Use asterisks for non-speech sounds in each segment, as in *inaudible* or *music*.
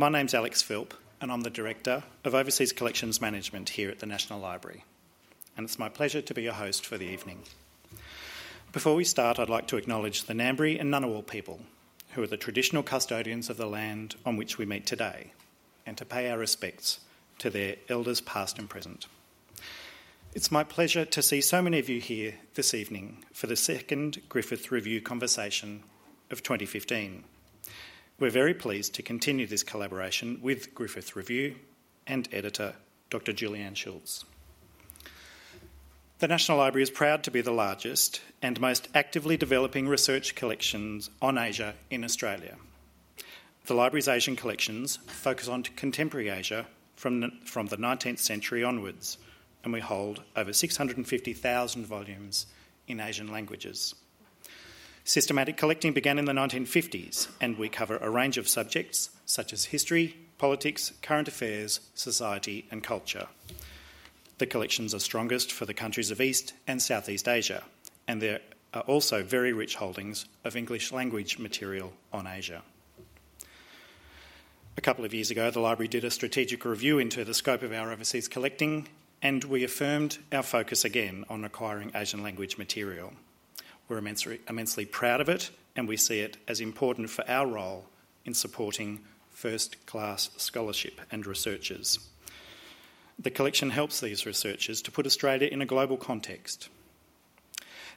My name's Alex Philp, and I'm the Director of Overseas Collections Management here at the National Library, and it's my pleasure to be your host for the evening. Before we start, I'd like to acknowledge the Ngambri and Ngunnawal people, who are the traditional custodians of the land on which we meet today, and to pay our respects to their elders past and present. It's my pleasure to see so many of you here this evening for the second Griffith Review conversation of 2015. We're very pleased to continue this collaboration with Griffith Review and editor Dr. Julianne Schultz. The National Library is proud to be the largest and most actively developing research collections on Asia in Australia. The Library's Asian collections focus on contemporary Asia from from the 19th century onwards, and we hold over 650,000 volumes in Asian languages. Systematic collecting began in the 1950s, and we cover a range of subjects such as history, politics, current affairs, society, and culture. The collections are strongest for the countries of East and Southeast Asia, and there are also very rich holdings of English language material on Asia. A couple of years ago, the library did a strategic review into the scope of our overseas collecting, and we affirmed our focus again on acquiring Asian language material. We're immensely, immensely proud of it, and we see it as important for our role in supporting first class scholarship and researchers. The collection helps these researchers to put Australia in a global context.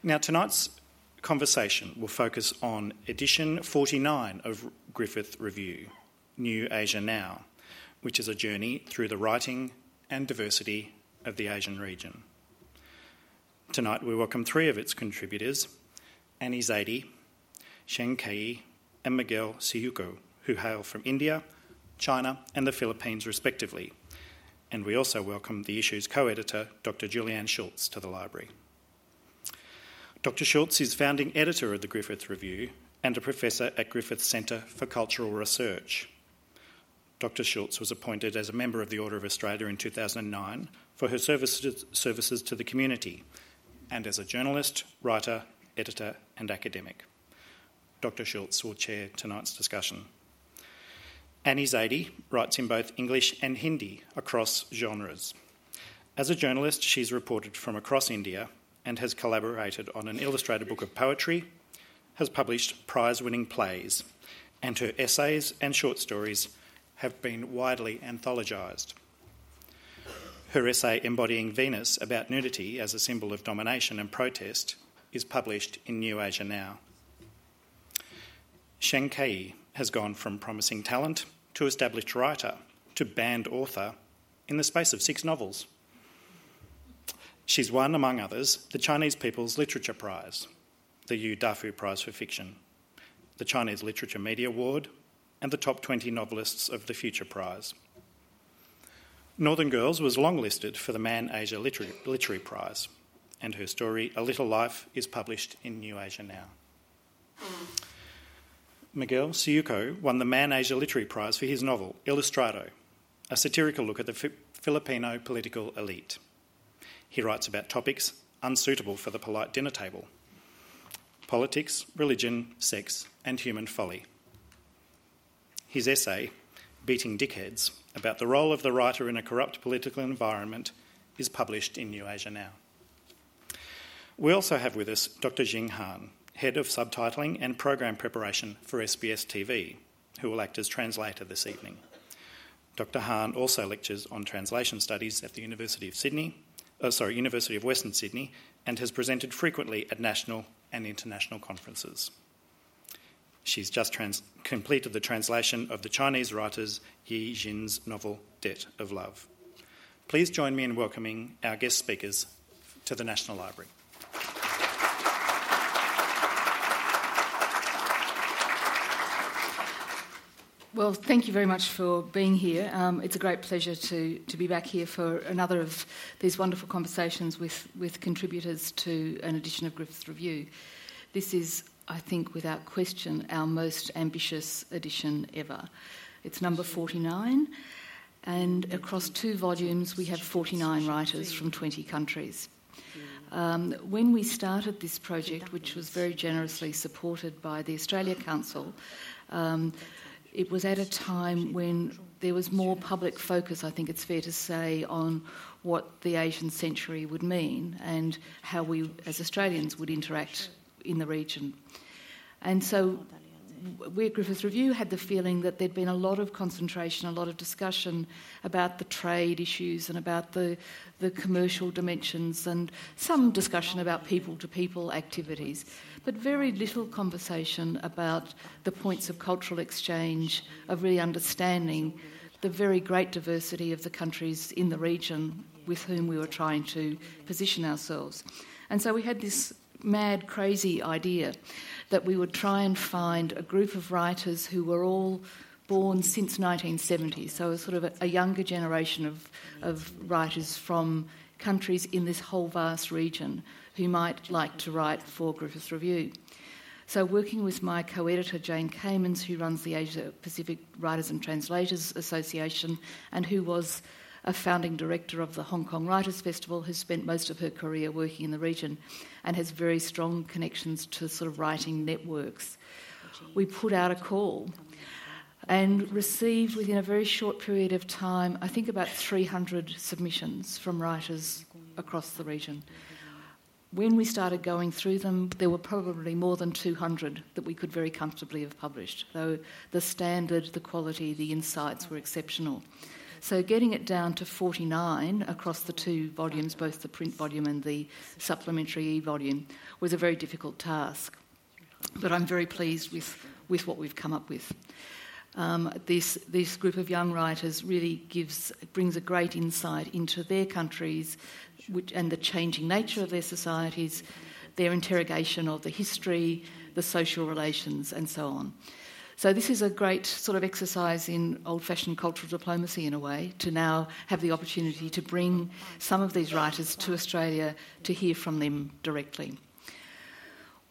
Now, tonight's conversation will focus on edition 49 of Griffith Review, New Asia Now, which is a journey through the writing and diversity of the Asian region. Tonight, we welcome three of its contributors Annie Zaidi, Sheng and Miguel Syjuco, who hail from India, China, and the Philippines, respectively. And we also welcome the issue's co editor, Dr. Julianne Schultz, to the library. Dr. Schultz is founding editor of the Griffith Review and a professor at Griffith Centre for Cultural Research. Dr. Schultz was appointed as a member of the Order of Australia in 2009 for her services to the community and as a journalist, writer, editor, and academic. Dr. Schultz will chair tonight's discussion. Annie Zaidi writes in both English and Hindi across genres. As a journalist, she's reported from across India and has collaborated on an illustrated book of poetry, has published prize winning plays, and her essays and short stories have been widely anthologised. Her essay embodying Venus about nudity as a symbol of domination and protest is published in New Asia Now. Sheng Keyi has gone from promising talent to established writer to banned author in the space of six novels. She's won, among others, the Chinese People's Literature Prize, the Yu Dafu Prize for Fiction, the Chinese Literature Media Award, and the top 20 novelists of the Future Prize. Northern Girls was longlisted for the Man Asia Literary, Literary Prize, and her story, A Little Life, is published in New Asia Now. Miguel Syjuco won the Man Asia Literary Prize for his novel, Ilustrado, a satirical look at the Filipino political elite. He writes about topics unsuitable for the polite dinner table politics, religion, sex, and human folly. His essay, Beating Dickheads, about the role of the writer in a corrupt political environment, is published in New Asia Now. We also have with us Dr. Jing Han, Head of Subtitling and Program Preparation for SBS TV, who will act as translator this evening. Dr. Han also lectures on translation studies at the University of Sydney, oh, sorry, University of Western Sydney, and has presented frequently at national and international conferences. She's just trans- completed the translation of the Chinese writer's Yi Jin's novel Debt of Love. Please join me in welcoming our guest speakers to the National Library. Well, thank you very much for being here. Um, it's a great pleasure to, to be back here for another of these wonderful conversations with, with contributors to an edition of Griffiths Review. This is, I think, without question, our most ambitious edition ever. It's number 49, and across two volumes, we have 49 writers from 20 countries. Um, when we started this project, which was very generously supported by the Australia Council, um, it was at a time when there was more public focus, I think it's fair to say, on what the Asian century would mean and how we as Australians would interact in the region. And so we at Griffith Review had the feeling that there'd been a lot of concentration, a lot of discussion about the trade issues and about the, the commercial dimensions and some discussion about people to people activities, but very little conversation about the points of cultural exchange, of really understanding the very great diversity of the countries in the region with whom we were trying to position ourselves. And so we had this mad, crazy idea that we would try and find a group of writers who were all born since 1970, so a sort of a, a younger generation of, of writers from countries in this whole vast region who might like to write for Griffith Review. So, working with my co editor Jane Camens, who runs the Asia Pacific Writers and Translators Association and who was a founding director of the Hong Kong Writers Festival, has spent most of her career working in the region and has very strong connections to sort of writing networks. We put out a call and received within a very short period of time, I think about 300 submissions from writers across the region. When we started going through them, there were probably more than 200 that we could very comfortably have published, though the standard, the quality, the insights were exceptional. So getting it down to 49 across the two volumes, both the print volume and the supplementary e volume, was a very difficult task. But I'm very pleased with, with what we've come up with. Um, this, this group of young writers really gives, brings a great insight into their countries which, and the changing nature of their societies, their interrogation of the history, the social relations, and so on. So, this is a great sort of exercise in old fashioned cultural diplomacy in a way to now have the opportunity to bring some of these writers to Australia to hear from them directly.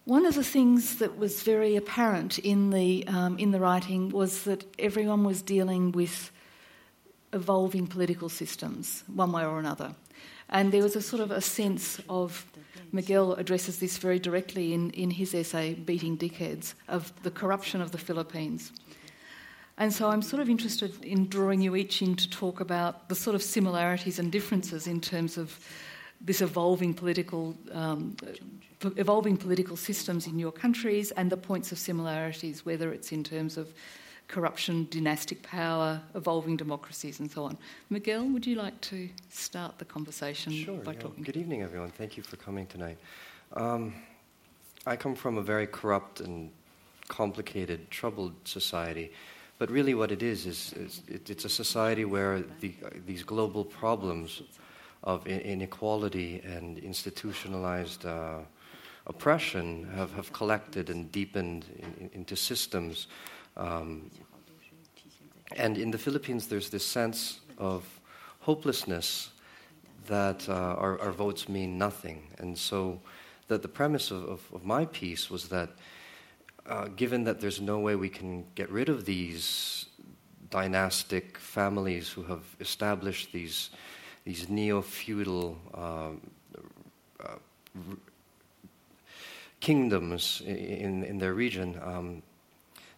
One of the things that was very apparent in the, um, in the writing was that everyone was dealing with evolving political systems, one way or another. And there was a sort of a sense of Miguel addresses this very directly in, in his essay, Beating Dickheads, of the corruption of the Philippines. And so I'm sort of interested in drawing you each in to talk about the sort of similarities and differences in terms of this evolving political, um, evolving political systems in your countries and the points of similarities, whether it's in terms of corruption, dynastic power, evolving democracies, and so on. Miguel, would you like to start the conversation sure, by yeah. talking? Good evening, everyone. Thank you for coming tonight. Um, I come from a very corrupt and complicated, troubled society. But really, what it is is, is it, it's a society where the, uh, these global problems of inequality and institutionalized uh, oppression have, have collected and deepened in, in, into systems um, and in the Philippines, there's this sense of hopelessness that uh, our, our, votes mean nothing. And so that the premise of, of, of, my piece was that uh, given that there's no way we can get rid of these dynastic families who have established these, these neo feudal um, uh, kingdoms in, in their region, um,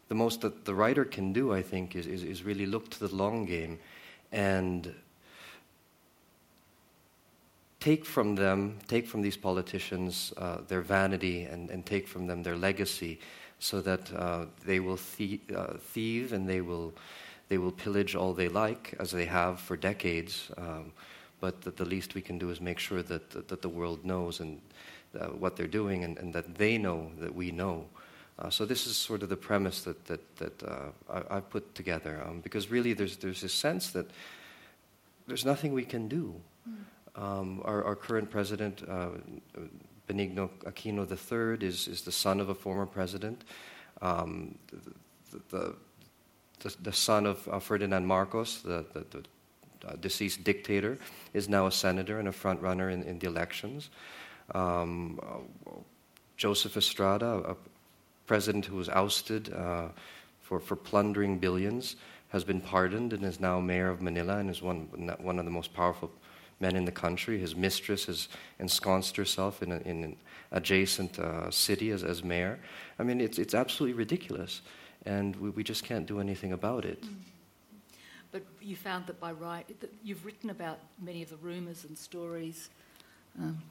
the most that the writer can do, I think, is, is, is really look to the long game and take from them, take from these politicians uh, their vanity and, and take from them their legacy so that uh, they will thie- uh, thieve and they will, they will pillage all they like, as they have for decades. Um, but that the least we can do is make sure that, that, that the world knows and uh, what they're doing and, and that they know that we know. Uh, so this is sort of the premise that that that uh, I, have put together, um, because really there's there's this sense that there's nothing we can do. Mm. Um, our, our, current president, uh, Benigno Aquino III, is is the son of a former president. Um, the, the, the, the, son of uh, Ferdinand Marcos, the, the, the uh, deceased dictator, is now a senator and a front runner in, in the elections. Um, Joseph Estrada, a president who was ousted uh, for, for plundering billions has been pardoned and is now mayor of Manila and is one, one of the most powerful men in the country. His mistress has ensconced herself in, a, in an adjacent uh, city as, as mayor. I mean, it's, it's absolutely ridiculous. and we, we just can't do anything about it. Mm. But you found that by right, that you've written about many of the rumours and stories. Um,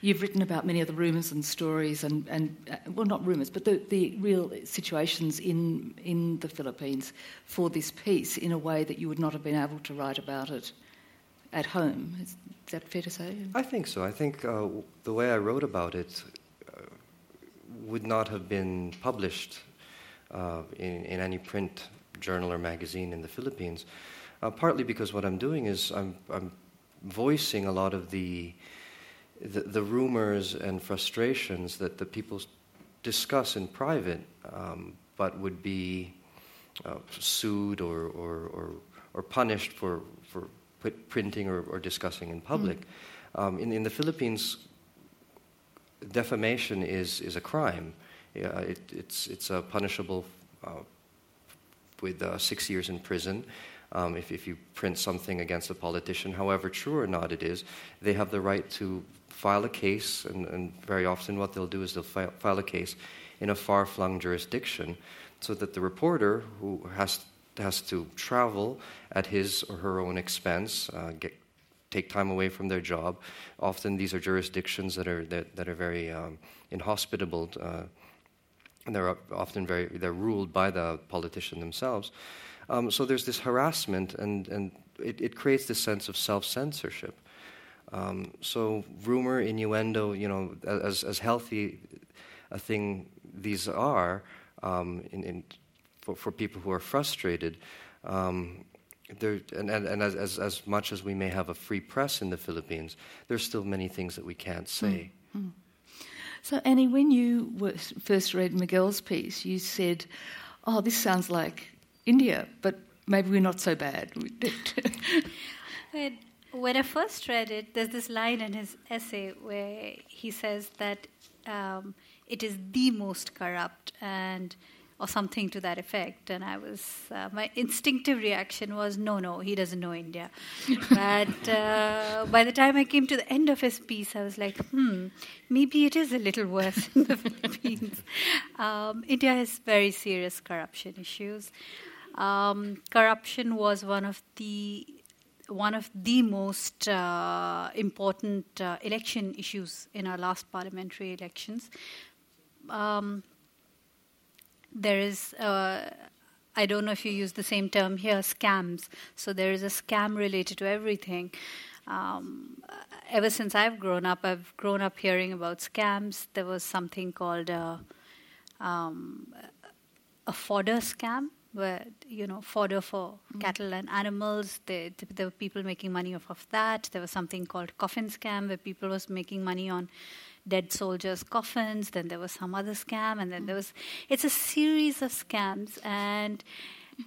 You've written about many of the rumours and stories, and, and uh, well, not rumours, but the, the real situations in in the Philippines for this piece in a way that you would not have been able to write about it at home. Is, is that fair to say? I think so. I think uh, the way I wrote about it uh, would not have been published uh, in, in any print journal or magazine in the Philippines. Uh, partly because what I'm doing is I'm, I'm voicing a lot of the, the, the rumors and frustrations that the people discuss in private, um, but would be uh, sued or, or, or, or, punished for, for printing or, or discussing in public. Mm. Um, in, in the Philippines, defamation is, is a crime. Yeah, it, it's, it's a punishable uh, with uh, six years in prison. Um, if, if you print something against a politician, however true or not it is, they have the right to file a case, and, and very often what they'll do is they'll fi- file a case in a far flung jurisdiction so that the reporter who has, has to travel at his or her own expense, uh, get, take time away from their job. Often these are jurisdictions that are, that, that are very um, inhospitable. Uh, and they're often very they're ruled by the politician themselves. Um, so there's this harassment, and and it, it creates this sense of self censorship. Um, so rumor, innuendo, you know, as as healthy a thing these are um, in, in for, for people who are frustrated. Um, there, and, and, and as, as, as much as we may have a free press in the Philippines, there's still many things that we can't say. Mm-hmm. So, Annie, when you first read Miguel's piece, you said, Oh, this sounds like India, but maybe we're not so bad. *laughs* when I first read it, there's this line in his essay where he says that um, it is the most corrupt and or something to that effect. And I was, uh, my instinctive reaction was, no, no, he doesn't know India. *laughs* but uh, by the time I came to the end of his piece, I was like, hmm, maybe it is a little worse *laughs* in the Philippines. Um, India has very serious corruption issues. Um, corruption was one of the one of the most uh, important uh, election issues in our last parliamentary elections. Um, there is uh, I don't know if you use the same term here, scams. So there is a scam related to everything. Um, ever since I've grown up, I've grown up hearing about scams. There was something called a, um, a fodder scam, where you know fodder for mm-hmm. cattle and animals. There, there were people making money off of that. There was something called coffin scam, where people was making money on dead soldiers' coffins. Then there was some other scam, and then there was. It's a series of scams, and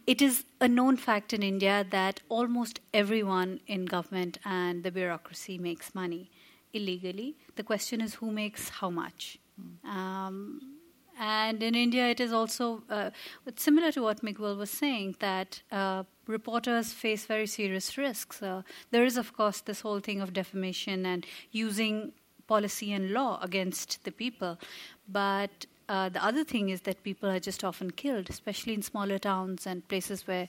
it is a known fact in India that almost everyone in government and the bureaucracy makes money illegally. The question is who makes how much. Um, and in India, it is also uh, similar to what Miguel was saying that uh, reporters face very serious risks. Uh, there is, of course, this whole thing of defamation and using policy and law against the people. But uh, the other thing is that people are just often killed, especially in smaller towns and places where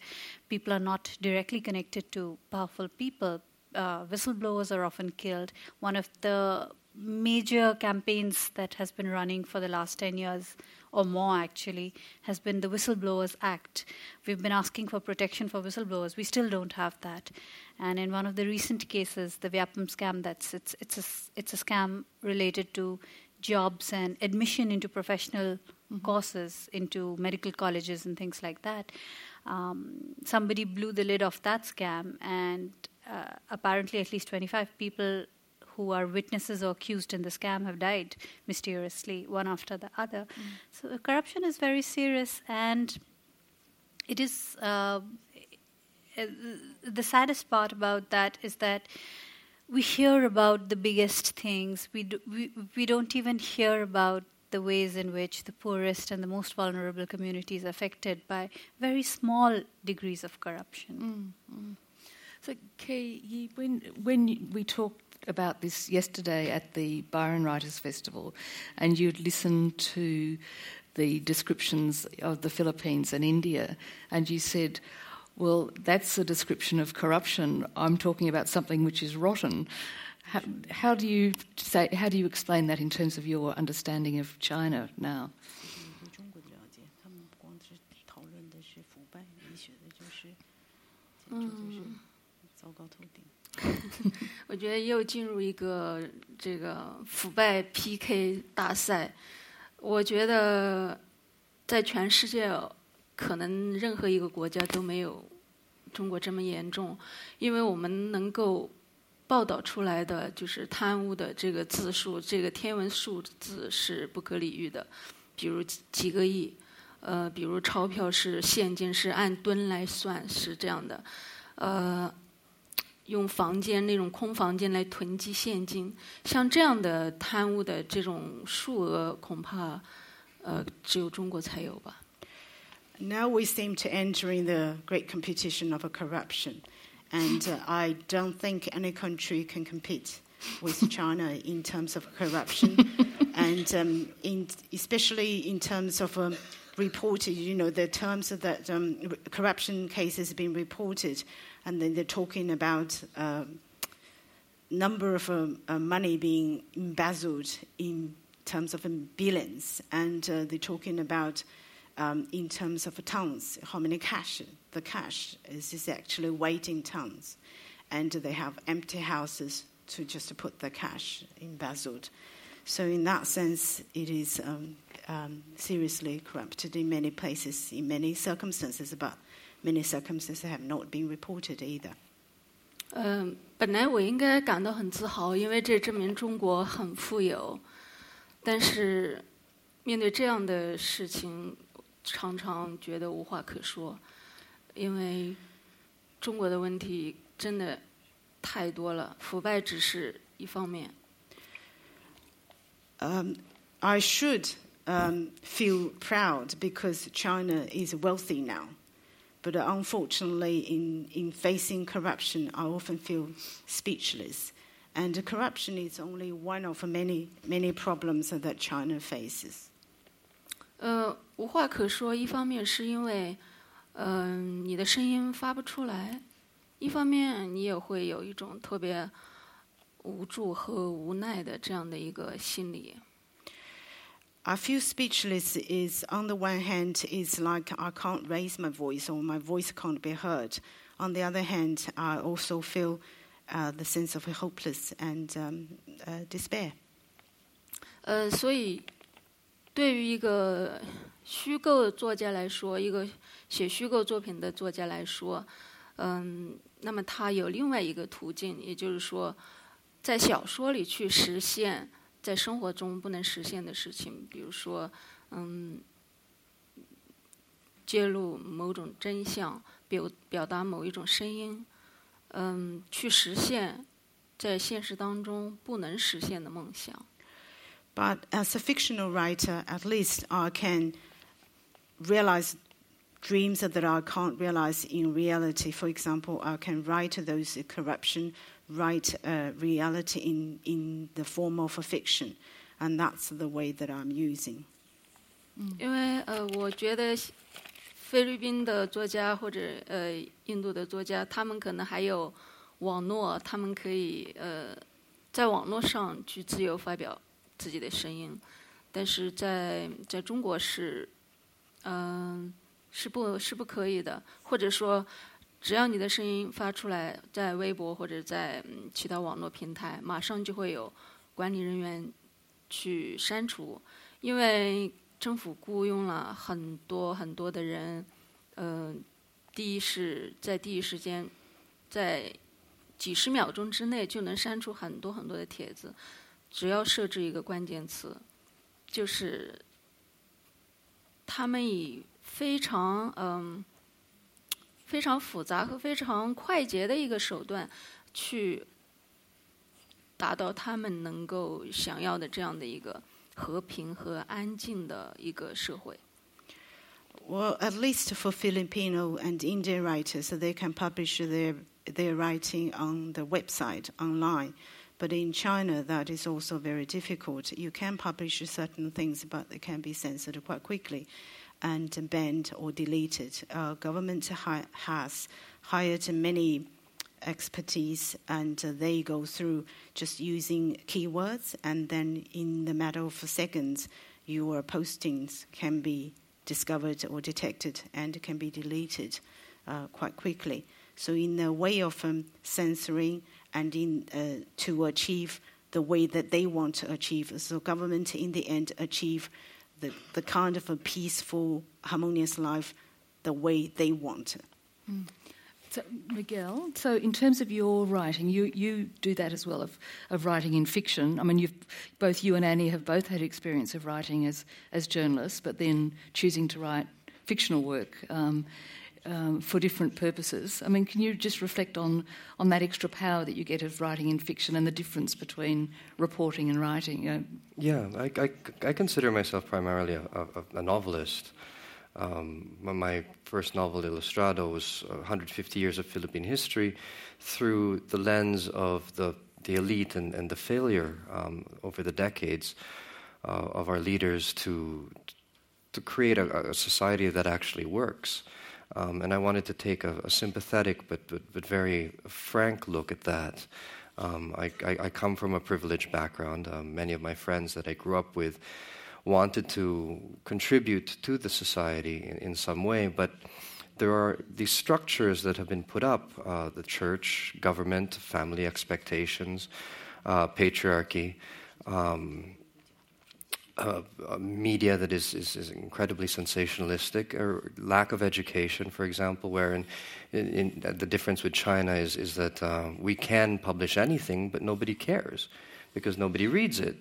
people are not directly connected to powerful people. Uh, whistleblowers are often killed. One of the major campaigns that has been running for the last 10 years or more actually has been the Whistleblowers Act. We've been asking for protection for whistleblowers. We still don't have that. And in one of the recent cases, the Vyapam scam, that's it's it's a it's a scam related to jobs and admission into professional mm-hmm. courses, into medical colleges and things like that. Um, somebody blew the lid off that scam, and uh, apparently, at least 25 people who are witnesses or accused in the scam have died mysteriously, one after the other. Mm. So corruption is very serious, and it is. Uh, uh, the saddest part about that is that we hear about the biggest things. We, do, we, we don't even hear about the ways in which the poorest and the most vulnerable communities are affected by very small degrees of corruption. Mm, mm. So, Kay, when when we talked about this yesterday at the Byron Writers Festival, and you'd listened to the descriptions of the Philippines and India, and you said, well, that's a description of corruption. I'm talking about something which is rotten. How, how, do you say? How do you explain that in terms of your understanding of China now? Mm. *laughs* 我觉得又进入一个这个腐败 PK 大赛。我觉得在全世界，可能任何一个国家都没有中国这么严重，因为我们能够报道出来的就是贪污的这个字数，这个天文数字是不可理喻的，比如几个亿，呃，比如钞票是现金是按吨来算是这样的，呃。用房间那种空房间来囤积现金，像这样的贪污的这种数额，恐怕呃只有中国才有吧。Now we seem to enter in the great competition of a corruption, and uh, I don't think any country can compete with China in terms of corruption, *laughs* and um, in, especially in terms of um, reported, you know, the terms that um, corruption cases have been reported and then they're talking about uh, number of um, uh, money being embezzled in terms of um, billions, and uh, they're talking about um, in terms of tons, how many cash the cash is, is actually in tons, and they have empty houses to just put the cash embezzled. So in that sense, it is um, um, seriously corrupted in many places, in many circumstances, but many circumstances have not been reported either. 嗯，本来我应该感到很自豪，因为这证明中国很富有。但是面对这样的事情，常常觉得无话可说，因为中国的问题真的太多了，腐败只是一方面。Um, I should um, feel proud because China is wealthy now. But unfortunately, in, in facing corruption, I often feel speechless. And corruption is only one of many, many problems that China faces. 呃，无话可说。一方面是因为，嗯、呃，你的声音发不出来；一方面你也会有一种特别无助和无奈的这样的一个心理。 I feel speechless is on the one hand is like I can't raise my voice or my voice can't be heard. On the other hand, I also feel uh, the sense of hopeless and um, uh, despair. 呃，所以对于一个虚构作家来说，一个写虚构作品的作家来说，嗯，那么他有另外一个途径，也就是说，在小说里去实现 在生活中不能实现的事情，比如说，嗯，揭露某种真相，表表达某一种声音，嗯，去实现在现实当中不能实现的梦想。But as a fictional writer, at least I can realize dreams that I can't realize in reality. For example, I can write those corruption write a reality in, in the form of a fiction. And that's the way that I'm using. 因为呃，我觉得菲律宾的作家或者呃印度的作家，他们可能还有网络，他们可以呃在网络上去自由发表自己的声音，但是在在中国是嗯、呃、是不是不可以的，或者说 只要你的声音发出来，在微博或者在其他网络平台，马上就会有管理人员去删除，因为政府雇佣了很多很多的人，呃，第一是在第一时间，在几十秒钟之内就能删除很多很多的帖子，只要设置一个关键词，就是他们以非常嗯。非常复杂和非常快捷的一个手段，去达到他们能够想要的这样的一个和平和安静的一个社会。Well, at least for Filipino and Indian writers, so they can publish their their writing on the website online. But in China, that is also very difficult. You can publish certain things, but they can be censored quite quickly and banned or deleted. Uh, government has hired many expertise and they go through just using keywords and then in the matter of seconds your postings can be discovered or detected and can be deleted uh, quite quickly so in the way of um, censoring and in uh, to achieve the way that they want to achieve so government in the end achieve the, the kind of a peaceful harmonious life the way they want mm. So, Miguel, so in terms of your writing, you, you do that as well of, of writing in fiction. I mean, you've, both you and Annie have both had experience of writing as, as journalists, but then choosing to write fictional work um, um, for different purposes. I mean, can you just reflect on, on that extra power that you get of writing in fiction and the difference between reporting and writing? You know? Yeah, I, I, I, consider myself primarily a, a, a novelist. Um, my first novel, Ilustrado, was 150 years of Philippine history through the lens of the, the elite and, and the failure um, over the decades uh, of our leaders to, to create a, a society that actually works. Um, and I wanted to take a, a sympathetic but, but, but, very frank look at that. Um, I, I, I, come from a privileged background. Um, many of my friends that I grew up with wanted to contribute to the society in, in some way, but there are these structures that have been put up uh, the church, government, family expectations, uh, patriarchy. Um, uh, media that is, is, is, incredibly sensationalistic, or lack of education, for example, where in, in, in the difference with China is, is that uh, we can publish anything, but nobody cares because nobody reads it.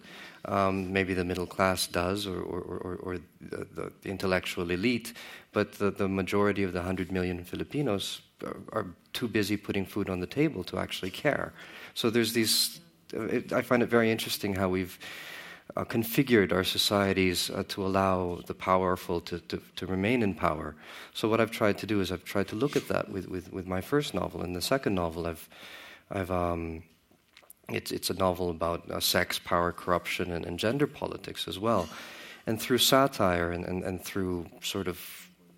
Um, maybe the middle class does, or, or, or, or the, the, intellectual elite, but the, the, majority of the 100 million Filipinos are, are, too busy putting food on the table to actually care. So there's these, it, I find it very interesting how we've uh, configured our societies uh, to allow the powerful to, to, to, remain in power. So what I've tried to do is I've tried to look at that with, with, with my first novel. And the second novel, I've, I've um, it's, it's a novel about uh, sex, power, corruption, and, and, gender politics as well. And through satire and, and, and, through sort of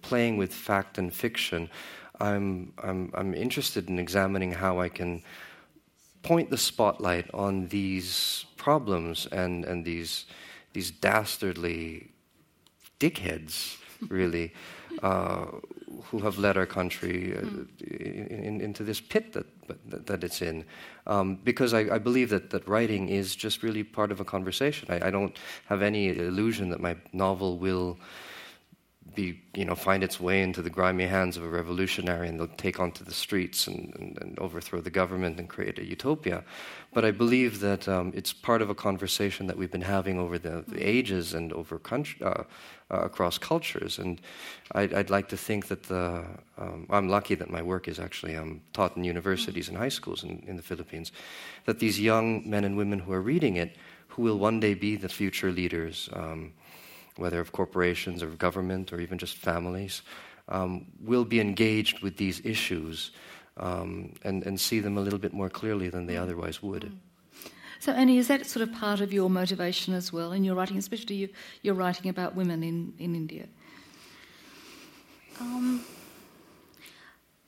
playing with fact and fiction, I'm, I'm, I'm interested in examining how I can point the spotlight on these problems and, and these, these dastardly dickheads, really, *laughs* uh, who have led our country uh, in, in, into this pit that, that, that it's in. Um, because I, I, believe that, that writing is just really part of a conversation. I, I don't have any illusion that my novel will be, you know, find its way into the grimy hands of a revolutionary and they'll take onto the streets and, and, and overthrow the government and create a utopia. But I believe that um, it's part of a conversation that we've been having over the, the ages and over country, uh, uh, across cultures. And I'd, I'd, like to think that the, um, I'm lucky that my work is actually um, taught in universities and high schools in, in the Philippines, that these young men and women who are reading it, who will one day be the future leaders, um, whether of corporations or government or even just families, um, will be engaged with these issues um, and, and see them a little bit more clearly than they otherwise would. Mm. So, Annie, is that sort of part of your motivation as well in your writing, especially you, you're writing about women in, in India? Um,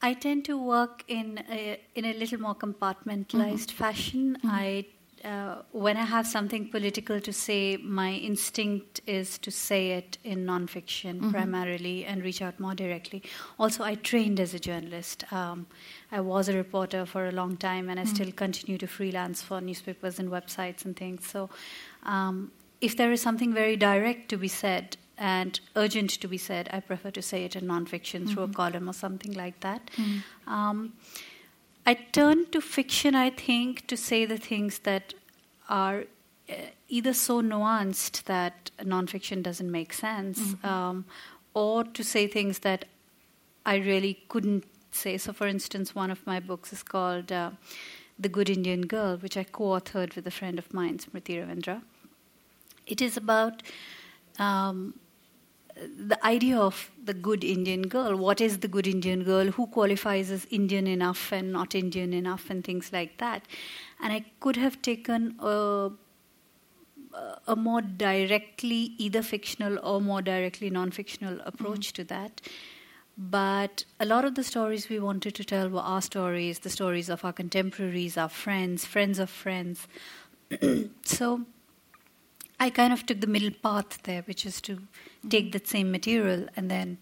I tend to work in a, in a little more compartmentalized mm-hmm. fashion. Mm-hmm. I uh, when I have something political to say, my instinct is to say it in nonfiction mm-hmm. primarily and reach out more directly. Also, I trained as a journalist. Um, I was a reporter for a long time, and I mm-hmm. still continue to freelance for newspapers and websites and things. So, um, if there is something very direct to be said and urgent to be said, I prefer to say it in nonfiction mm-hmm. through a mm-hmm. column or something like that. Mm-hmm. Um, I turn to fiction, I think, to say the things that are uh, either so nuanced that nonfiction doesn't make sense, mm-hmm. um, or to say things that I really couldn't say. So, for instance, one of my books is called uh, The Good Indian Girl, which I co authored with a friend of mine, Smriti Ravindra. It is about um, the idea of the good Indian girl. What is the good Indian girl? Who qualifies as Indian enough and not Indian enough, and things like that. And I could have taken a, a more directly, either fictional or more directly non fictional approach mm-hmm. to that. But a lot of the stories we wanted to tell were our stories, the stories of our contemporaries, our friends, friends of friends. *clears throat* so I kind of took the middle path there, which is to take that same material and then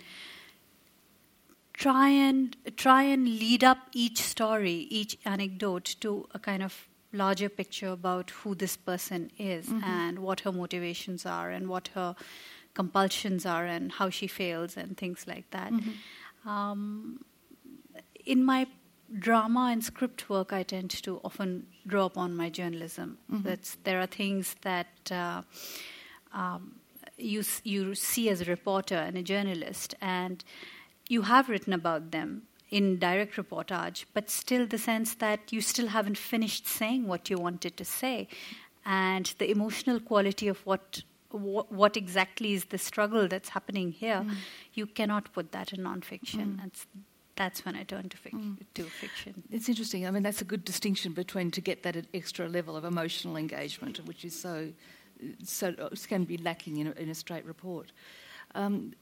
try and try and lead up each story, each anecdote to a kind of larger picture about who this person is mm-hmm. and what her motivations are and what her compulsions are and how she fails and things like that. Mm-hmm. Um, in my drama and script work, I tend to often draw upon my journalism. Mm-hmm. That's there are things that uh, um, you you see as a reporter and a journalist, and you have written about them in direct reportage, but still the sense that you still haven't finished saying what you wanted to say, and the emotional quality of what what, what exactly is the struggle that's happening here, mm. you cannot put that in nonfiction. Mm. That's that's when I turn to, fic- mm. to fiction. It's interesting. I mean, that's a good distinction between to get that extra level of emotional engagement, which is so, so can be lacking in a, in a straight report. Um,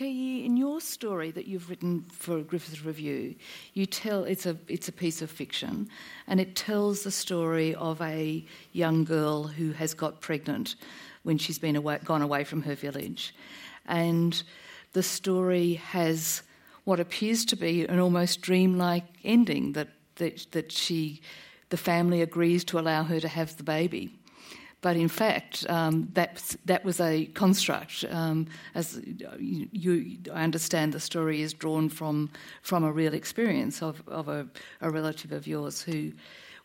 in your story that you've written for Griffith Review, you tell it's a it's a piece of fiction, and it tells the story of a young girl who has got pregnant when she's been away, gone away from her village, and the story has what appears to be an almost dreamlike ending that, that, that she, the family agrees to allow her to have the baby. But in fact, um, that, that was a construct. Um, as you, you, I understand, the story is drawn from, from a real experience of, of a, a relative of yours who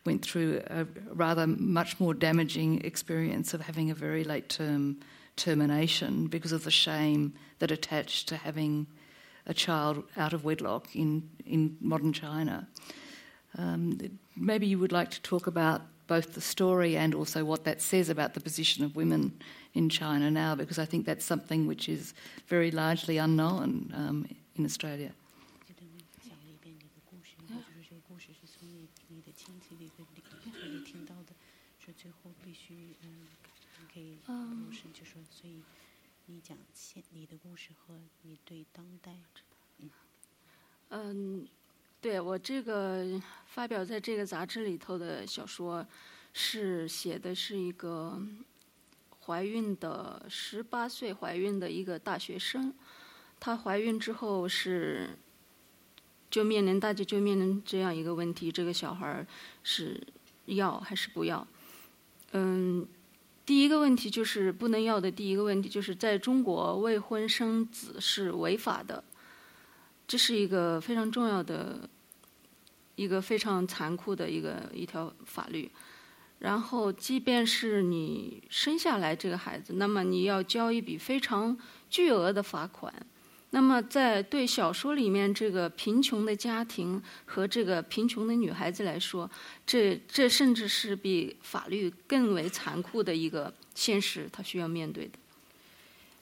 went through a rather much more damaging experience of having a very late term termination because of the shame that attached to having a child out of wedlock in, in modern China. Um, maybe you would like to talk about both the story and also what that says about the position of women in China now, because I think that's something which is very largely unknown um, in Australia. Um, 你讲现你的故事和你对当代，嗯，对我这个发表在这个杂志里头的小说，是写的是一个怀孕的十八岁怀孕的一个大学生，她怀孕之后是就面临大家就面临这样一个问题：这个小孩儿是要还是不要？嗯。第一个问题就是不能要的。第一个问题就是在中国未婚生子是违法的，这是一个非常重要的、一个非常残酷的一个一条法律。然后，即便是你生下来这个孩子，那么你要交一笔非常巨额的罚款。那么，在对小说里面这个贫穷的家庭和这个贫穷的女孩子来说，这这甚至是比法律更为残酷的一个现实，她需要面对的。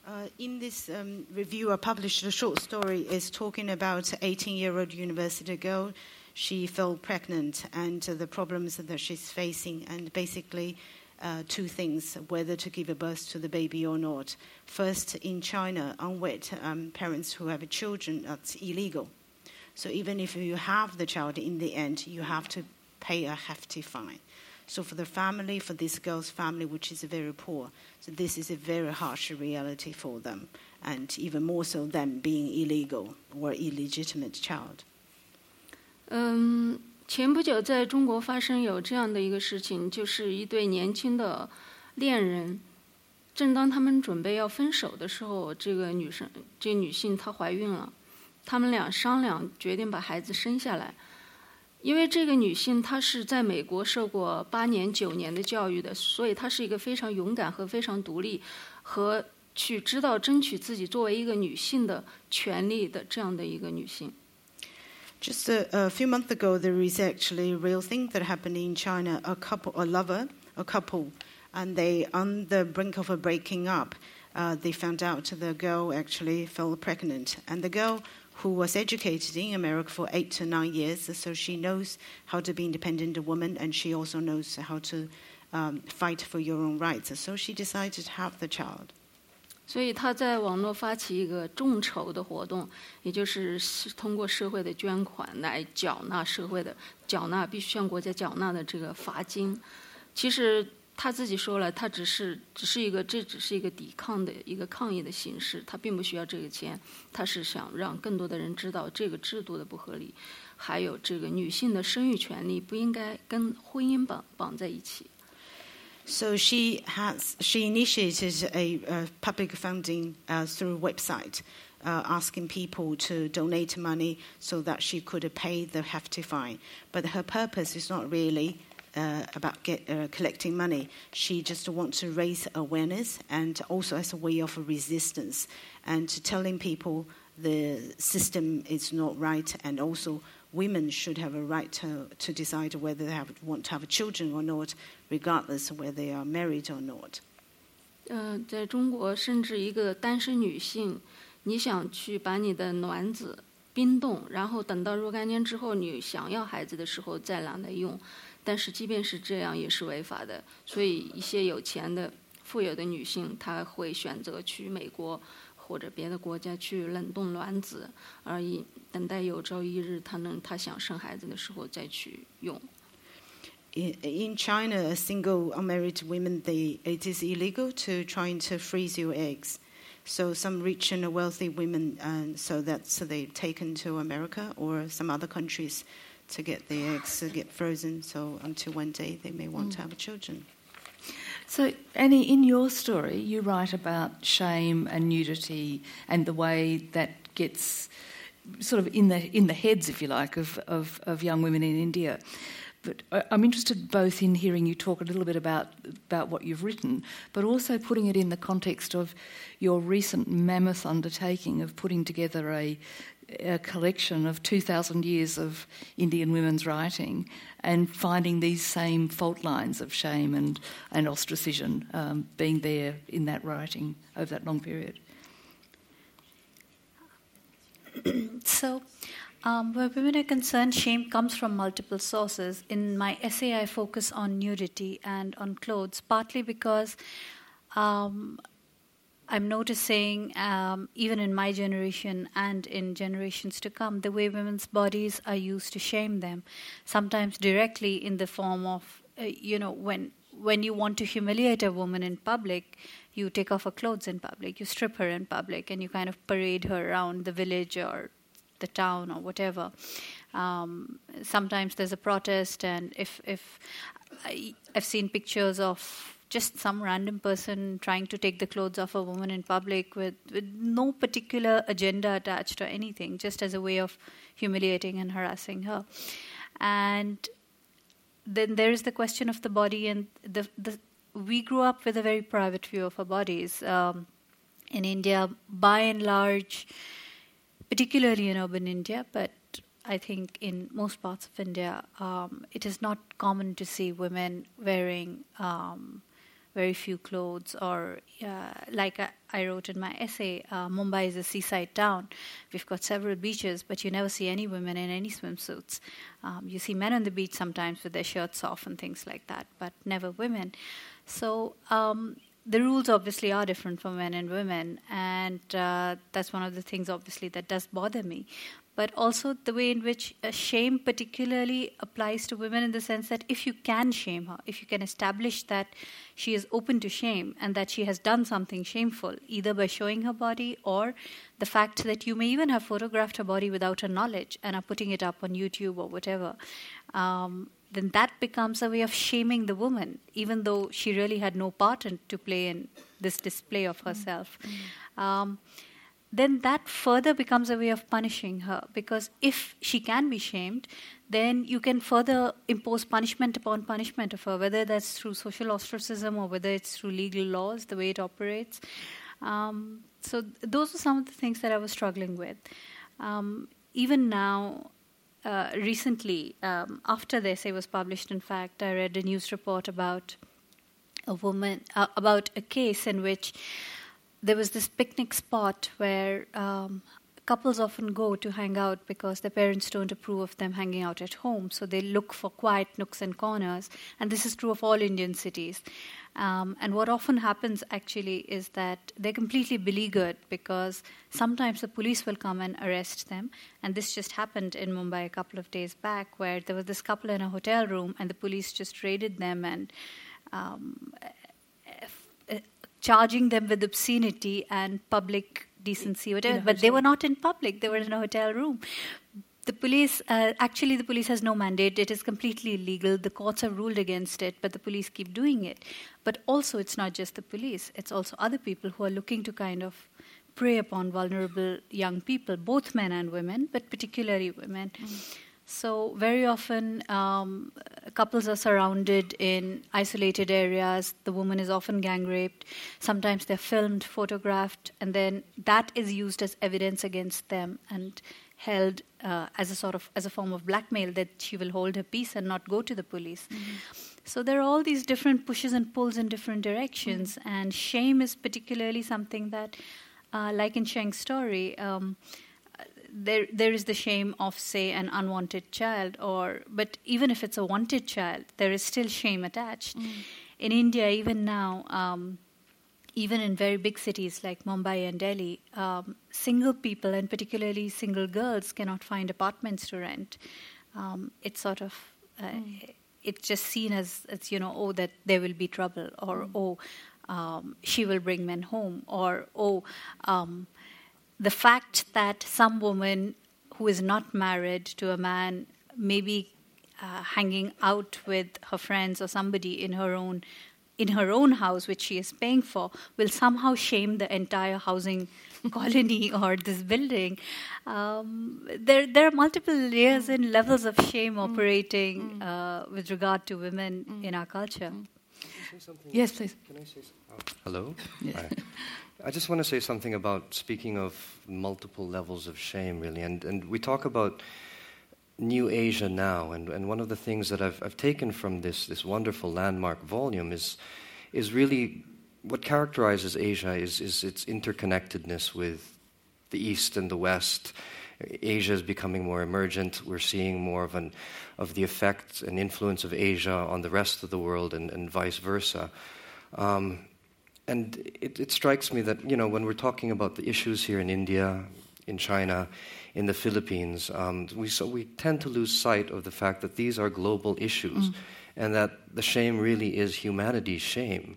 Uh, in this um, review, I published a short story. is talking about an 18-year-old university girl. She fell pregnant and uh, the problems that she's facing, and basically uh, two things whether to give a birth to the baby or not. First, in China, unwed um, parents who have children, that's illegal. So even if you have the child, in the end, you have to pay a hefty fine. So for the family, for this girl's family, which is very poor, so this is a very harsh reality for them, and even more so them being illegal or illegitimate child. Um, 前不久，在中国发生有这样的一个事情，就是一对年轻的恋人，正当他们准备要分手的时候，这个女生，这女性她怀孕了，他们俩商量决定把孩子生下来，因为这个女性她是在美国受过八年九年的教育的，所以她是一个非常勇敢和非常独立，和去知道争取自己作为一个女性的权利的这样的一个女性。Just a, a, few months ago, there is actually a real thing that happened in China. A couple, a lover, a couple, and they on the brink of a breaking up. uh, they found out the girl actually fell pregnant. And the girl who was educated in America for eight to nine years, so she knows how to be independent woman, and she also knows how to um, fight for your own rights. So she decided to have the child. 所以他在网络发起一个众筹的活动，也就是通过社会的捐款来缴纳社会的缴纳必须向国家缴纳的这个罚金。其实他自己说了，他只是只是一个这只是一个抵抗的一个抗议的形式，他并不需要这个钱，他是想让更多的人知道这个制度的不合理，还有这个女性的生育权利不应该跟婚姻绑绑在一起。So she has she initiated a, a public funding uh, through website, uh, asking people to donate money so that she could pay the hefty fine. But her purpose is not really uh, about get, uh, collecting money. She just wants to raise awareness and also as a way of resistance and telling people the system is not right and also women should have a right to, to decide whether they have, want to have children or not, regardless of whether they are married or not. 呃，在中国，甚至一个单身女性，你想去把你的卵子冰冻，然后等到若干年之后你想要孩子的时候再拿来用，但是即便是这样也是违法的。所以一些有钱的、富有的女性，她会选择去美国 或者别的国家去冷冻卵子，而以等待有朝一日她能她想生孩子的时候再去用。In China, single unmarried women, they, it is illegal to trying to freeze your eggs. So some rich and wealthy women, uh, so that's so they taken to America or some other countries to get the eggs to get frozen. So until one day they may want mm. to have children. So, Annie, in your story, you write about shame and nudity and the way that gets sort of in the in the heads, if you like, of, of, of young women in India. But I'm interested both in hearing you talk a little bit about about what you've written, but also putting it in the context of your recent mammoth undertaking of putting together a a collection of 2,000 years of Indian women's writing and finding these same fault lines of shame and, and ostracism um, being there in that writing over that long period. *clears throat* so, um, where women are concerned, shame comes from multiple sources. In my essay, I focus on nudity and on clothes, partly because um, I'm noticing, um, even in my generation and in generations to come, the way women's bodies are used to shame them, sometimes directly in the form of, uh, you know, when when you want to humiliate a woman in public, you take off her clothes in public, you strip her in public, and you kind of parade her around the village or the town or whatever. Um, sometimes there's a protest, and if if I, I've seen pictures of just some random person trying to take the clothes off a woman in public with, with no particular agenda attached or anything, just as a way of humiliating and harassing her. And then there is the question of the body, and the, the we grew up with a very private view of our bodies. Um, in India, by and large, particularly in urban India, but I think in most parts of India, um, it is not common to see women wearing um, very few clothes, or uh, like I, wrote in my essay, uh, Mumbai is a seaside town. We've got several beaches, but you never see any women in any swimsuits. Um, you see men on the beach sometimes with their shirts off and things like that, but never women. So um, the rules obviously are different for men and women, and uh, that's one of the things obviously that does bother me but also the way in which uh, shame particularly applies to women in the sense that if you can shame her, if you can establish that she is open to shame and that she has done something shameful, either by showing her body or the fact that you may even have photographed her body without her knowledge and are putting it up on YouTube or whatever. Um, then that becomes a way of shaming the woman, even though she really had no part in, to play in this display of herself. Mm-hmm. Um, then that further becomes a way of punishing her because if she can be shamed, then you can further impose punishment upon punishment of her, whether that's through social ostracism or whether it's through legal laws, the way it operates. Um, so, th- those are some of the things that I was struggling with. Um, even now, uh, recently, um, after the essay was published, in fact, I read a news report about a woman, uh, about a case in which there was this picnic spot where um, couples often go to hang out because their parents don't approve of them hanging out at home. So they look for quiet nooks and corners. And this is true of all Indian cities. Um, and what often happens actually is that they're completely beleaguered because sometimes the police will come and arrest them. And this just happened in Mumbai a couple of days back where there was this couple in a hotel room and the police just raided them and um, charging them with obscenity and public decency, whatever. But they were not in public; they were in a hotel room. The police, uh, actually, the police has no mandate. It is completely illegal. The courts have ruled against it, but the police keep doing it. But also, it's not just the police; it's also other people who are looking to kind of prey upon vulnerable young people, both men and women, but particularly women. Mm. So, very often, um, couples are surrounded in isolated areas. The woman is often gang raped. Sometimes they're filmed, photographed, and then that is used as evidence against them and held uh, as a sort of as a form of blackmail that she will hold her peace and not go to the police. Mm-hmm. So there are all these different pushes and pulls in different directions, mm-hmm. and shame is particularly something that, uh, like in Sheng's story. Um, there there is the shame of say an unwanted child or but even if it's a wanted child there is still shame attached mm. in india even now um, even in very big cities like mumbai and delhi um, single people and particularly single girls cannot find apartments to rent um, it's sort of uh, mm. it's just seen as, as you know oh that there will be trouble or mm. oh um, she will bring men home or oh um, the fact that some woman who is not married to a man may be uh, hanging out with her friends or somebody in her own in her own house which she is paying for will somehow shame the entire housing *laughs* colony or this building um, there there are multiple layers and levels of shame mm. operating mm. Uh, with regard to women mm. in our culture yes please can i say oh, hello yeah. I just want to say something about speaking of multiple levels of shame, really. And, and we talk about New Asia now, and, and one of the things that I've, I've taken from this, this wonderful landmark volume is, is really what characterizes Asia is, is its interconnectedness with the East and the West. Asia is becoming more emergent. We're seeing more of, an, of the effect and influence of Asia on the rest of the world, and, and vice versa. Um, and it, it, strikes me that you know when we're talking about the issues here in India, in China, in the Philippines, um, we so we tend to lose sight of the fact that these are global issues, mm. and that the shame really is humanity's shame.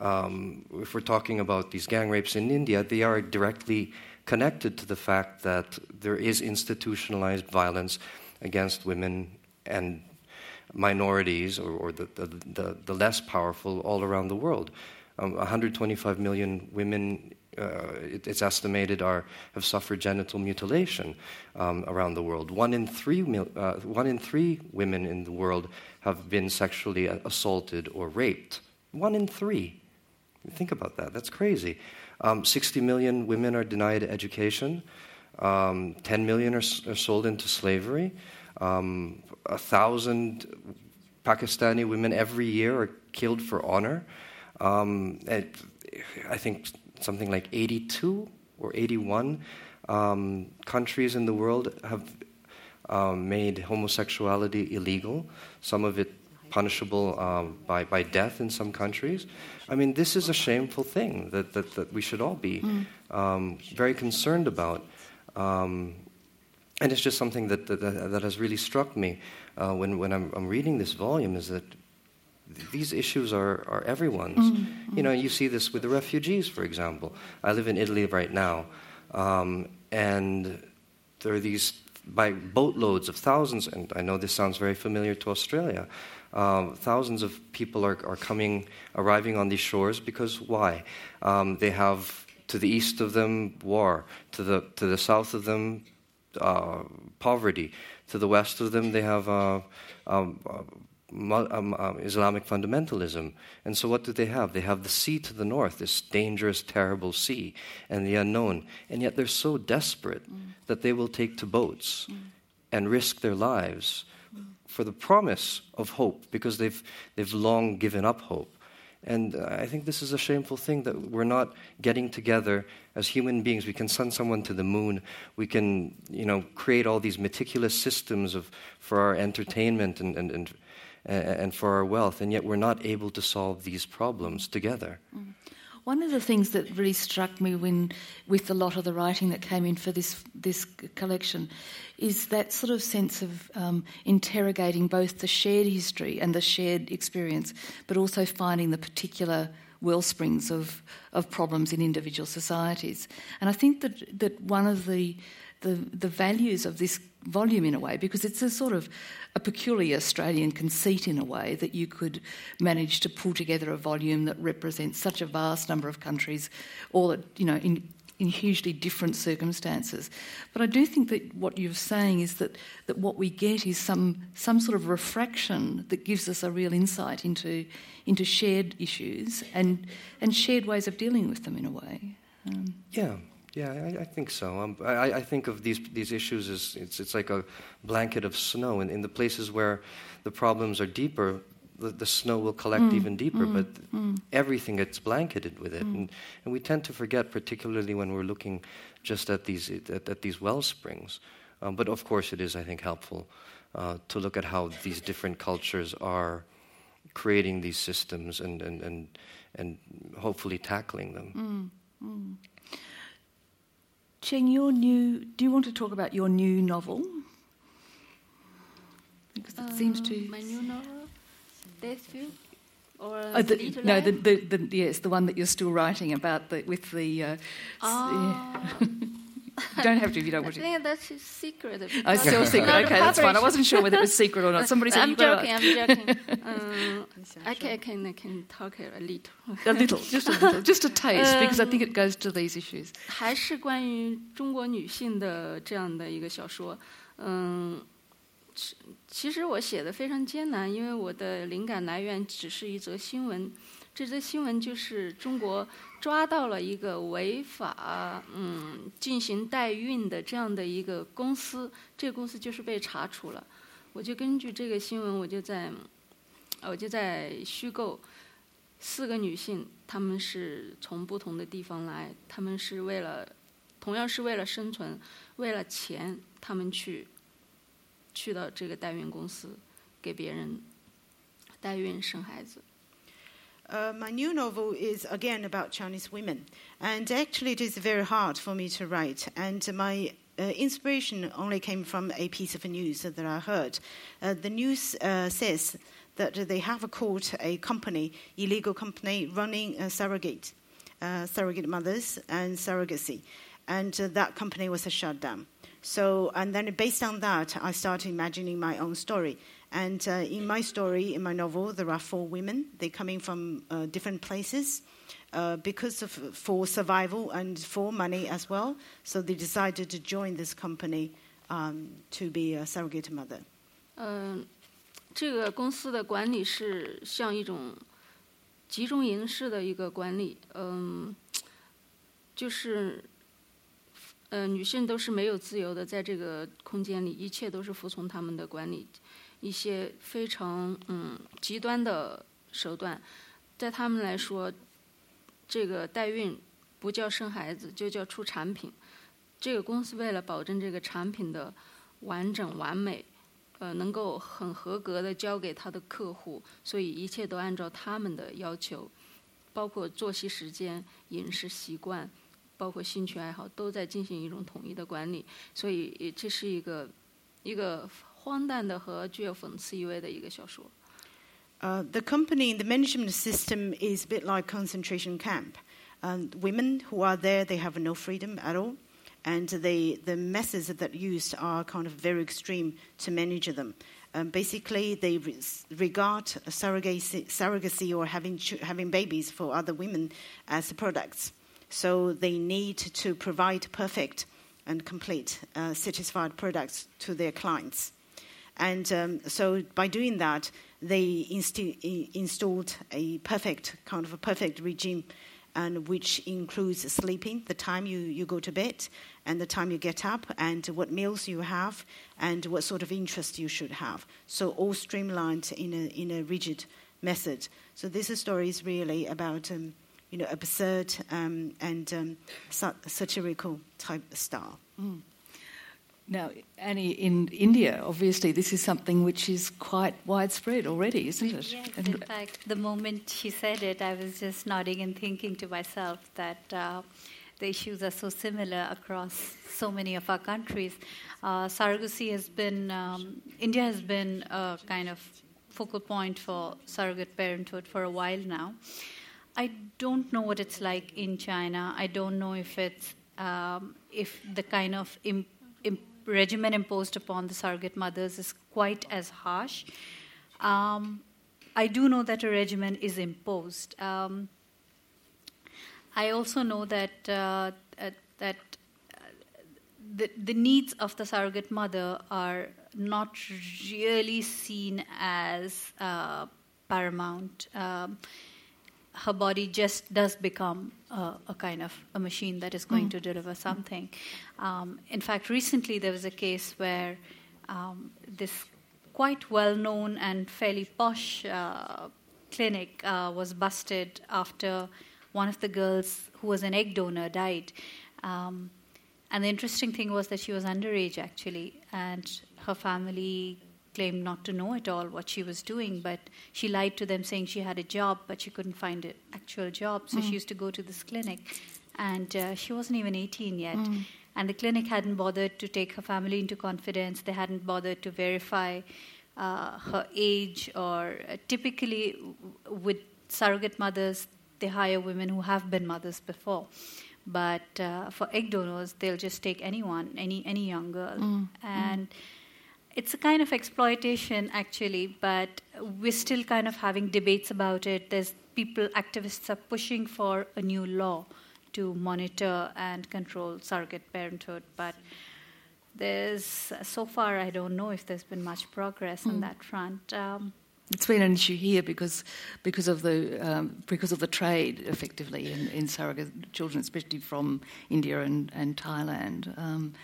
Um, if we're talking about these gang rapes in India, they are directly connected to the fact that there is institutionalized violence against women and minorities or, or the, the, the, the less powerful all around the world. Um, 125 million women, uh, it, it's estimated, are, have suffered genital mutilation um, around the world. One in, three uh, one in three women in the world have been sexually assaulted or raped. One in three. Think about that. That's crazy. Um, 60 million women are denied education. Um, 10 million are, are, sold into slavery. Um, a thousand Pakistani women every year are killed for honor. Um, it, I think something like 82 or 81 um, countries in the world have um, made homosexuality illegal, some of it punishable um, by, by death in some countries. I mean, this is a shameful thing that, that, that we should all be mm. very concerned about. Um, and it's just something that, that, that has really struck me uh, when, when I'm, I'm reading this volume is that these issues are, are everyone's. Mm-hmm. You know, you see this with the refugees, for example. I live in Italy right now, um, and there are these by boatloads of thousands, and I know this sounds very familiar to Australia. Um, thousands of people are, are coming, arriving on these shores because why? Um, they have to the east of them war, to the to the south of them uh, poverty, to the west of them they have. Uh, um, uh, um, um, Islamic fundamentalism. And so, what do they have? They have the sea to the north, this dangerous, terrible sea, and the unknown. And yet, they're so desperate mm. that they will take to boats mm. and risk their lives. For the promise of hope, because they've, they've long given up hope. And uh, I think this is a shameful thing that we're not getting together as human beings. We can send someone to the moon. We can, you know, create all these meticulous systems of, for our entertainment and, and, and, and for our wealth, and yet we're not able to solve these problems together. Mm. One of the things that really struck me when, with a lot of the writing that came in for this this collection, is that sort of sense of um, interrogating both the shared history and the shared experience, but also finding the particular well springs of, of problems in individual societies. And I think that that one of the the, the values of this volume in a way, because it's a sort of a peculiar Australian conceit in a way that you could manage to pull together a volume that represents such a vast number of countries, all at, you know, in, in hugely different circumstances. But I do think that what you're saying is that, that what we get is some, some sort of refraction that gives us a real insight into, into shared issues and, and shared ways of dealing with them in a way. Um, yeah, yeah, I, I think so. Um, I, I, think of these these issues as it's it's like a blanket of snow, and in the places where the problems are deeper, the, the snow will collect mm, even deeper, mm, but mm. everything gets blanketed with it, mm. and, and we tend to forget, particularly when we're looking just at these at, at these well springs. Um, but of course, it is, I think, helpful uh, to look at how these different cultures are creating these systems and and and, and hopefully tackling them. Sheng, your new. Do you want to talk about your new novel? Because it um, seems to. My new novel, Death Fugue. Or oh, the, no, the, the, the, yes, the one that you're still writing about the, with the. Uh, oh. *laughs* yeah. you don't have to if you don't want to. I think that's a secret. Oh, it's still secret. Okay, that's fine. I wasn't sure whether it was secret *laughs* or not. Somebody said I'm you joking. I'm joking. Um, I can, I can, I can talk a little. a little, just a little, just a taste, because I think it goes to these issues. 还是关于中国女性的这样的一个小说。嗯，其实我写的非常艰难，因为我的灵感来源只是一则新闻。这则新闻就是中国 抓到了一个违法嗯进行代孕的这样的一个公司，这个公司就是被查处了。我就根据这个新闻，我就在我就在虚构四个女性，她们是从不同的地方来，她们是为了同样是为了生存，为了钱，她们去去到这个代孕公司给别人代孕生孩子。Uh, my new novel is again about Chinese women, and actually it is very hard for me to write. And my uh, inspiration only came from a piece of news that I heard. Uh, the news uh, says that they have caught a company, illegal company, running surrogate, uh, surrogate mothers and surrogacy, and uh, that company was shut down. So, and then based on that, I started imagining my own story. And uh, in my story, in my novel, there are four women. They're coming from uh, different places uh, because of for survival and for money as well. So they decided to join this company um, to be a surrogate mother. 嗯，这个公司的管理是像一种集中营式的一个管理。嗯，就是呃，女性都是没有自由的，在这个空间里，一切都是服从他们的管理。 一些非常嗯极端的手段，在他们来说，这个代孕不叫生孩子，就叫出产品。这个公司为了保证这个产品的完整完美，呃，能够很合格的交给他的客户，所以一切都按照他们的要求，包括作息时间、饮食习惯，包括兴趣爱好，都在进行一种统一的管理。所以这是一个一个。荒诞的和具有讽刺意味的一个小说。Uh, the company, the management system is a bit like concentration camp. And women who are there, they have no freedom at all. And they, the methods that used are kind of very extreme to manage them. Um, basically, they re- regard surrogacy, surrogacy or having, having babies for other women as products. So they need to provide perfect and complete, uh, satisfied products to their clients. And um, so by doing that, they insti- installed a perfect, kind of a perfect regime, and which includes sleeping, the time you, you go to bed, and the time you get up, and what meals you have, and what sort of interest you should have. So all streamlined in a, in a rigid method. So this story is really about um, you know absurd um, and um, satirical type style. Mm. Now, Annie, in India, obviously, this is something which is quite widespread already, isn't it? Yes, and in fact, the moment she said it, I was just nodding and thinking to myself that uh, the issues are so similar across so many of our countries. Uh, surrogacy has been, um, India has been a kind of focal point for surrogate parenthood for a while now. I don't know what it's like in China. I don't know if it's um, if the kind of imp- imp- regimen imposed upon the surrogate mothers is quite as harsh. Um, I do know that a regimen is imposed. Um, I also know that uh, uh, that uh, the, the needs of the surrogate mother are not really seen as uh, paramount. Um, her body just does become a, a, kind of a machine that is going mm. to deliver something. Um, in fact, recently there was a case where um, this quite well known and fairly posh uh, clinic uh, was busted after one of the girls who was an egg donor died. Um, and the interesting thing was that she was underage actually, and her family claimed not to know at all what she was doing, but she lied to them saying she had a job, but she couldn't find an actual job. So mm. she used to go to this clinic, and uh, she wasn't even 18 yet. Mm. And the clinic hadn't bothered to take her family into confidence, they hadn't bothered to verify uh, her age, or uh, typically with surrogate mothers, they hire women who have been mothers before. But uh, for egg donors, they'll just take anyone, any any young girl, mm. and mm it's a kind of exploitation actually but we're still kind of having debates about it there's people activists are pushing for a new law to monitor and control surrogate parenthood but there's so far i don't know if there's been much progress mm. on hmm. that front um, it's been an issue here because because of the um, because of the trade effectively in, in surrogate children, especially from India and, and Thailand. Um,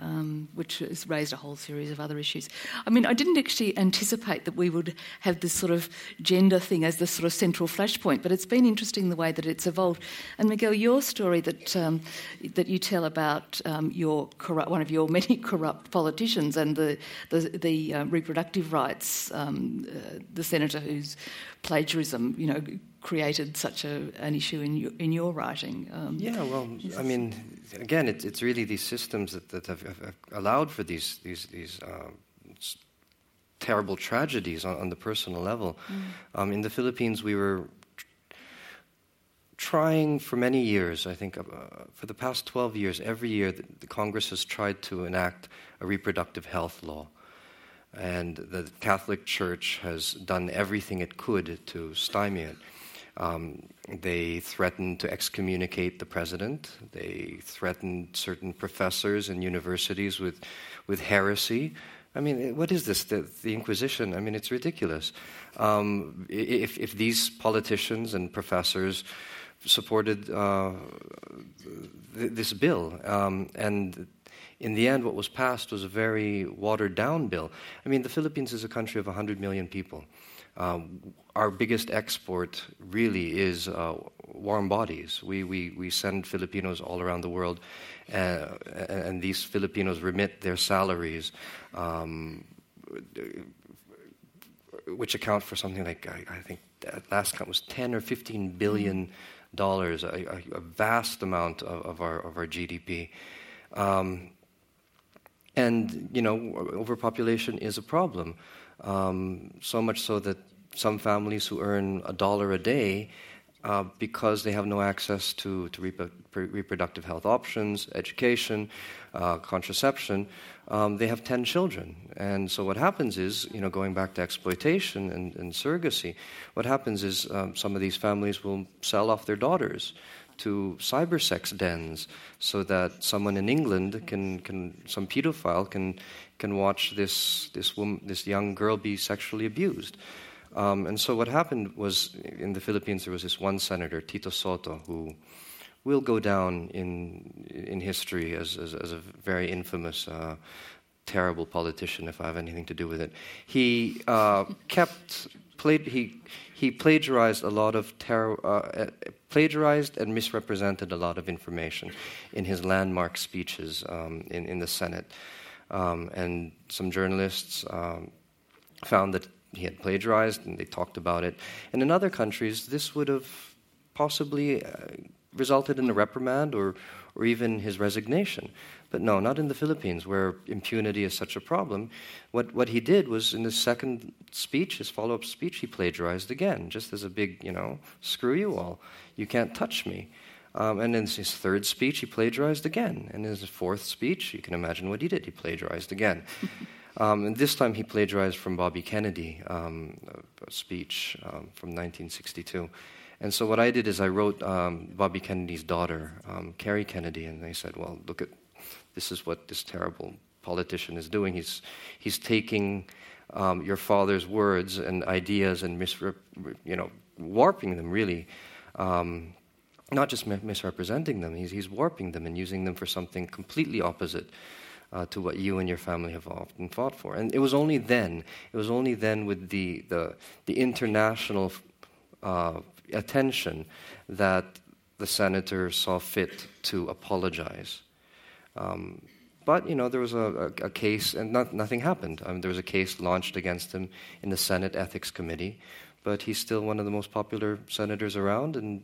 um, which has raised a whole series of other issues. I mean, I didn't actually anticipate that we would have this sort of gender thing as the sort of central flashpoint, but it's been interesting the way that it's evolved. And Miguel, your story that um, that you tell about um, your corrupt, one of your *laughs* many corrupt politicians and the the, the uh, reproductive rights, um, uh, the senator whose plagiarism, you know, created such a, an issue in your, in your writing. Um, yeah, well, I mean, again, it, it's really these systems that, that have, have, allowed for these these these uh, terrible tragedies on, on, the personal level. Mm. Um, in the Philippines, we were tr- trying for many years. I think uh, for the past twelve years, every year the, the Congress has tried to enact a reproductive health law and the Catholic Church has done everything it could to stymie it. Um, they threatened to excommunicate the president. They threatened certain professors and universities with, with heresy. I mean, what is this? The, the Inquisition? I mean, it's ridiculous. Um, if, if these politicians and professors supported uh, th- this bill, um, and in the end, what was passed was a very watered down bill. I mean, the Philippines is a country of 100 million people. Um, our biggest export really is uh, warm bodies. We, we, we send Filipinos all around the world, uh, and these Filipinos remit their salaries, um, which account for something like, I, I, think last count was 10 or 15 billion dollars, a, a, vast amount of, of, our, of our GDP. Um, and, you know, overpopulation is a problem. Um, so much so that some families who earn a dollar a day, uh, because they have no access to, to rep- reproductive health options, education, uh, contraception, um, they have 10 children. And so what happens is, you know, going back to exploitation and, and surrogacy, what happens is um, some of these families will sell off their daughters to cybersex dens so that someone in England can, can some pedophile can, can watch this, this, woman, this young girl be sexually abused. Um, and so what happened was in the Philippines, there was this one senator, Tito Sotto, who will go down in, in history as, as, as a very infamous, uh, terrible politician, if I have anything to do with it. He uh, kept played, he, he plagiarized a lot of ter- uh, plagiarized and misrepresented a lot of information in his landmark speeches um, in, in the Senate. Um, and some journalists um, found that he had plagiarized and they talked about it. And in other countries, this would have possibly uh, resulted in a reprimand or, or even his resignation. But no, not in the Philippines, where impunity is such a problem. What, what he did was in his second speech, his follow up speech, he plagiarized again, just as a big, you know, screw you all. You can't touch me. Um, and in his third speech, he plagiarized again. And in his fourth speech, you can imagine what he did. He plagiarized again. *laughs* um, and this time he plagiarized from Bobby Kennedy, um, a, speech um, from 1962. And so what I did is I wrote um, Bobby Kennedy's daughter, um, Kerry Kennedy, and they said, well, look at this is what this terrible politician is doing. He's, he's taking um, your father's words and ideas and misrep- you know, warping them really. Not just misrepresenting them, he's, he's warping them and using them for something completely opposite uh, to what you and your family have often fought for. And it was only then, it was only then with the, the, the international uh, attention that the senator saw fit to apologize. Um, but you know there was a, a, a case, and not, nothing happened. I mean, there was a case launched against him in the Senate Ethics Committee, but he's still one of the most popular senators around, and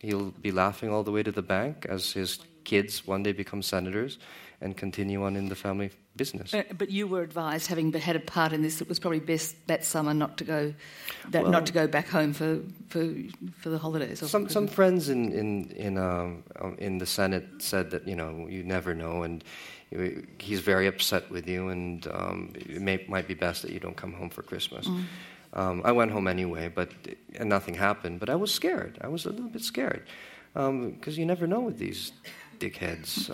he'll be laughing all the way to the bank as his kids one day become senators and continue on in the family business. Uh, but you were advised, having had a part in this, it was probably best that summer not to go, that, well, not to go back home for for, for the holidays. Some some friends in in in um, um, in the Senate said that you know you never know, and he's very upset with you, and um, it may, might be best that you don't come home for Christmas. Mm. Um, I went home anyway, but and nothing happened. But I was scared. I was a little bit scared because um, you never know with these dickheads.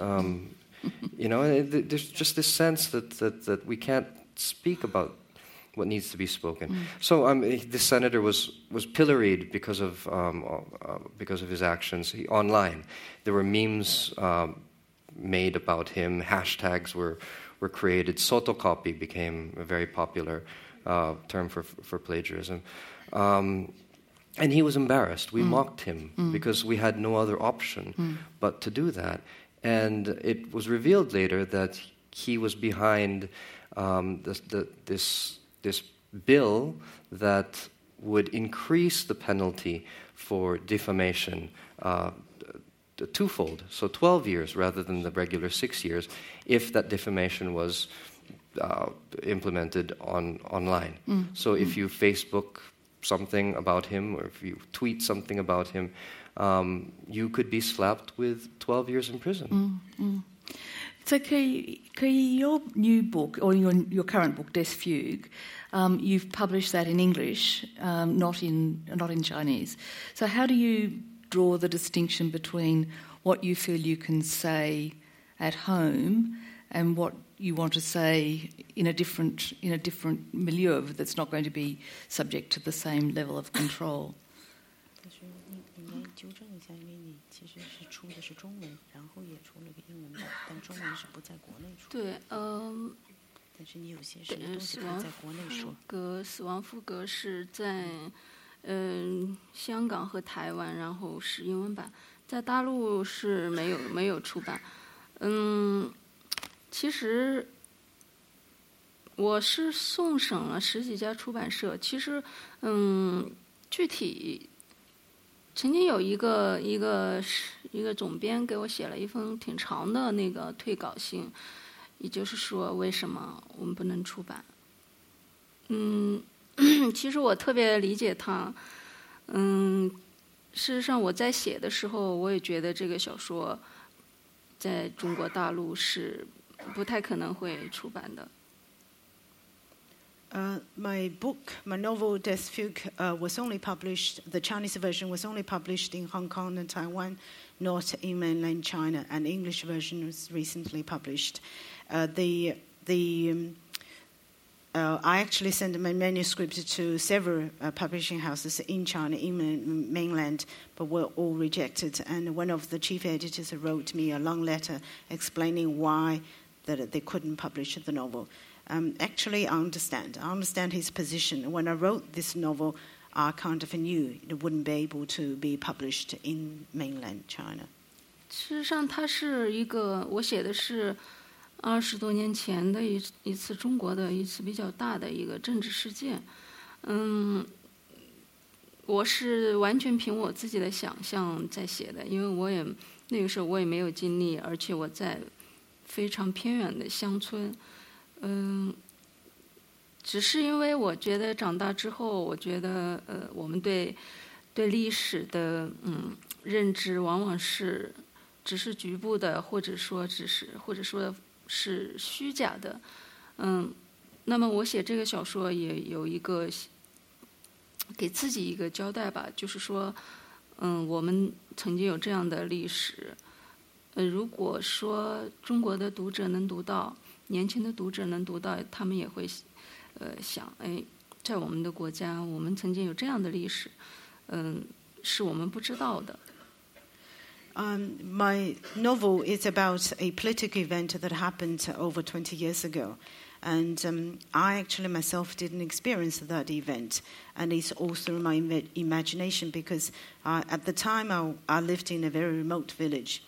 You know, there's just this sense that, that, that we can't speak about what needs to be spoken. Mm. So um, this senator was, was pilloried because of, um, uh, because of his actions he, online. There were memes um, made about him, hashtags were, were created. Photocopy became a very popular uh, term for, for plagiarism. Um, and he was embarrassed. We mm. mocked him mm. because we had no other option mm. but to do that. And it was revealed later that he was behind um, this, the, this, this bill that would increase the penalty for defamation uh, twofold, so 12 years rather than the regular six years, if that defamation was uh, implemented on online. Mm. So if you Facebook something about him or if you tweet something about him, um, you could be slapped with 12 years in prison. Mm, mm. So, your new book, or your, your current book, Death Fugue, um, you've published that in English, um, not, in, not in Chinese. So, how do you draw the distinction between what you feel you can say at home and what you want to say in a different in a different milieu that's not going to be subject to the same level of control. 出的是中文，然后也出了个英文版，但中文是不在国内出。对，嗯。但是你有些什么东西在国内说。格死亡赋格是在嗯香港和台湾，然后是英文版，在大陆是没有没有出版。嗯，其实我是送审了十几家出版社，其实嗯具体。曾经有一个一个一个总编给我写了一封挺长的那个退稿信，也就是说为什么我们不能出版。嗯，*clears throat* 其实我特别理解他。嗯，事实上我在写的时候，我也觉得这个小说在中国大陆是不太可能会出版的。Uh, my book, my novel Death Fugue, uh, was only published, the Chinese version was only published in Hong Kong and Taiwan, not in mainland China, and English version was recently published. Uh, the, the, um, uh, I actually sent my manuscript to several uh, publishing houses in China, in mainland, but were all rejected. And one of the chief editors wrote me a long letter explaining why that they couldn't publish the novel. um, actually, I understand. I understand his position. When I wrote this novel, I kind of knew it wouldn't be able to be published in mainland China. 事实上，它是一个我写的是二十多年前的一一次中国的一次比较大的一个政治事件。嗯，我是完全凭我自己的想象在写的，因为我也那个时候我也没有经历，而且我在非常偏远的乡村。嗯， 嗯只是因为我觉得长大之后，我觉得呃，我们对对历史的嗯认知往往是只是局部的，或者说只是或者说是虚假的。嗯，那么我写这个小说也有一个给自己一个交代吧，就是说，嗯，我们曾经有这样的历史。呃，如果说中国的读者能读到，年轻的读者能读到，他们也会，呃，想，哎，在我们的国家，我们曾经有这样的历史，嗯，是我们不知道的。Um, my novel is about a political event that happened over 20 years ago. And um, I actually myself didn't experience that event. And it's all through my Im- imagination because uh, at the time I, I lived in a very remote village.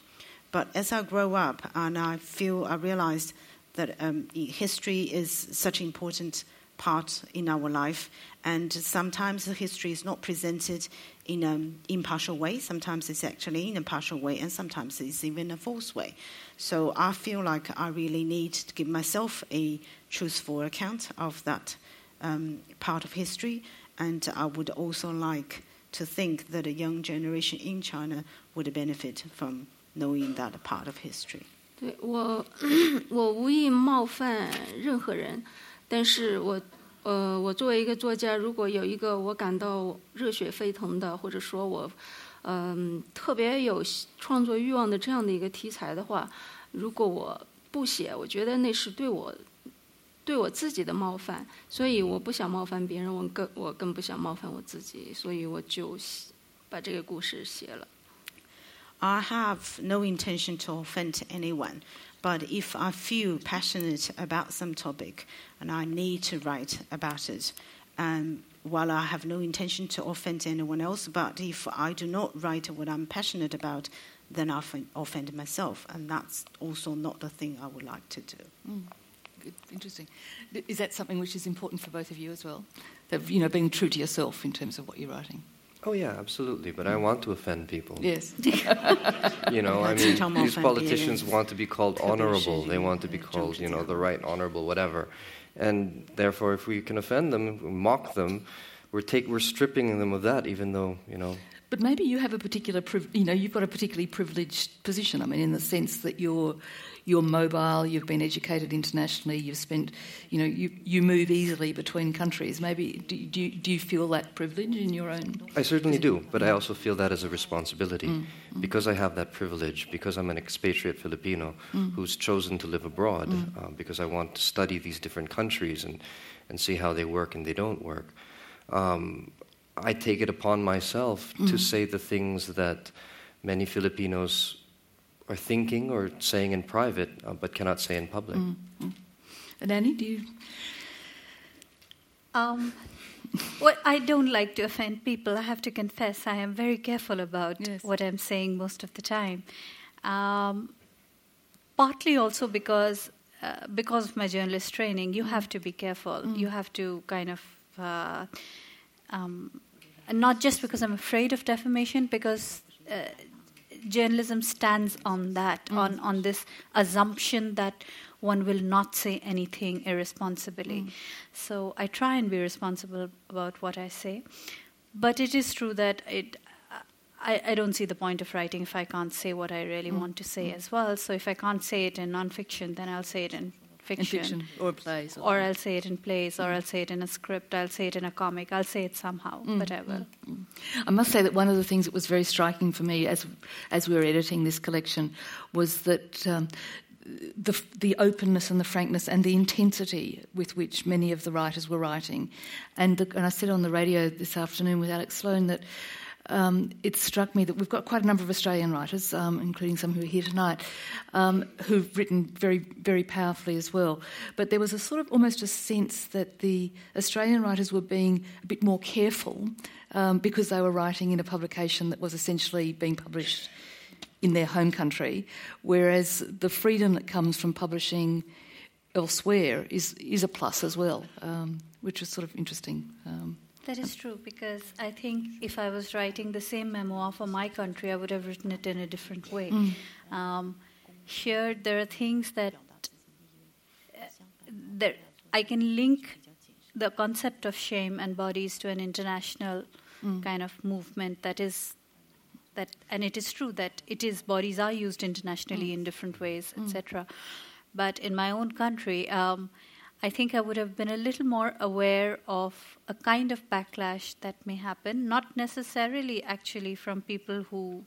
But as I grow up and I feel, I realized that um, history is such an important part in our life, and sometimes the history is not presented in an impartial way. Sometimes it's actually in a partial way, and sometimes it's even a false way. So I feel like I really need to give myself a truthful account of that um, part of history, and I would also like to think that a young generation in China would benefit from knowing that part of history. 对我，*clears throat* 我无意冒犯任何人，但是我，呃，我作为一个作家，如果有一个我感到热血沸腾的，或者说我，嗯、特别有创作欲望的这样的一个题材的话，如果我不写，我觉得那是对我，对我自己的冒犯，所以我不想冒犯别人，我更我更不想冒犯我自己，所以我就把这个故事写了。I have no intention to offend anyone, but if I feel passionate about some topic and I need to write about it, um, while I have no intention to offend anyone else, but if I do not write what I'm passionate about, then I offend- myself, and that's also not the thing I would like to do. Good, interesting. Is that something which is important for both of you as well? That you know, being true to yourself in terms of what you're writing. Oh yeah, absolutely. But I want to offend people. Yes. *laughs* *laughs* You know, I mean, these politicians want to be called honorable. They want to be called, you know, the right honorable, whatever. And therefore, if we can offend them, mock them, we're take we're stripping them of that. Even though, you know, But maybe you have a particular, you know, you've got a particularly privileged position. I mean, in the sense that you're you're mobile, you've been educated internationally, you've spent, you know, you, you move easily between countries. Maybe do, do, you, do you feel that privilege in your own? I certainly do. But I also feel that as a responsibility because I have that privilege. Because I'm an expatriate Filipino who's chosen to live abroad. Uh, because I want to study these different countries and and see how they work and they don't work. Um, I take it upon myself to say the things that many Filipinos are thinking or saying in private, uh, but cannot say in public. And Annie, do you? Um, well, I don't like to offend people. I have to confess, I am very careful about Yes. what I'm saying most of the time. Um, partly also because uh, because of my journalist training, you have to be careful. You have to kind of uh, um, and not just because I'm afraid of defamation, because uh, journalism stands on that, on, on this assumption that one will not say anything irresponsibly. So I try and be responsible about what I say. But it is true that it. I, I don't see the point of writing if I can't say what I really want to say as well. So if I can't say it in nonfiction, then I'll say it in In fiction or plays? or I'll say it in plays, or mm-hmm. I'll say it in a script, I'll say it in a comic, I'll say it somehow, but I will. I must say that one of the things that was very striking for me as as we were editing this collection was that um, the the openness and the frankness and the intensity with which many of the writers were writing, and the, and I said on the radio this afternoon with Alex Sloan that. Um, it struck me that we've got quite a number of Australian writers, um, including some who are here tonight, um, who've written very, very powerfully as well. But there was a sort of almost a sense that the Australian writers were being a bit more careful um, because they were writing in a publication that was essentially being published in their home country, whereas the freedom that comes from publishing elsewhere is, is a plus as well, um, which is sort of interesting. That is true because I think if I was writing the same memoir for my country, I would have written it in a different way. Mm. Um, here, there are things that uh, that I can link the concept of shame and bodies to an international mm. kind of movement that is that, and it is true that it is bodies are used internationally mm. in different ways, etc. But in my own country. Um, I think I would have been a little more aware of a kind of backlash that may happen, not necessarily actually from people who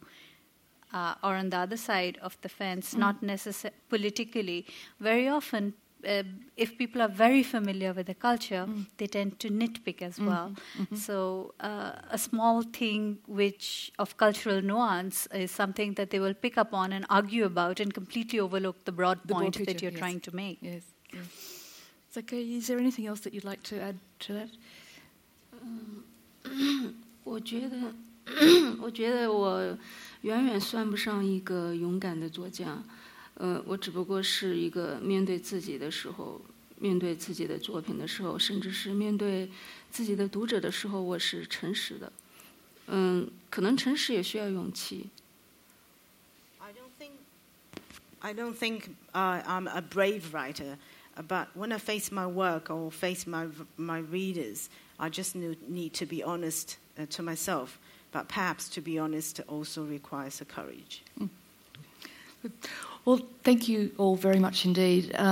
uh, are on the other side of the fence, mm. not necessarily politically. Very often, uh, if people are very familiar with the culture, mm. they tend to nitpick as mm-hmm. well. Mm-hmm. So, uh, a small thing which of cultural nuance is something that they will pick up on and argue about and completely overlook the broad the point broad that you're yes. trying to make. Yes. yes. Okay, is there anything else that you'd like to add to that? *clears throat* 嗯，我觉得，*clears throat* 我觉得我远远算不上一个勇敢的作家。呃，我只不过是一个面对自己的时候，面对自己的作品的时候，甚至是面对自己的读者的时候，我是诚实的。嗯，可能诚实也需要勇气。I don't think, I don't think uh, I'm a brave writer. But when I face my work or face my, my readers, I just need to be honest uh, to myself. But perhaps to be honest also requires a courage. Mm. Well, thank you all very much indeed. Um,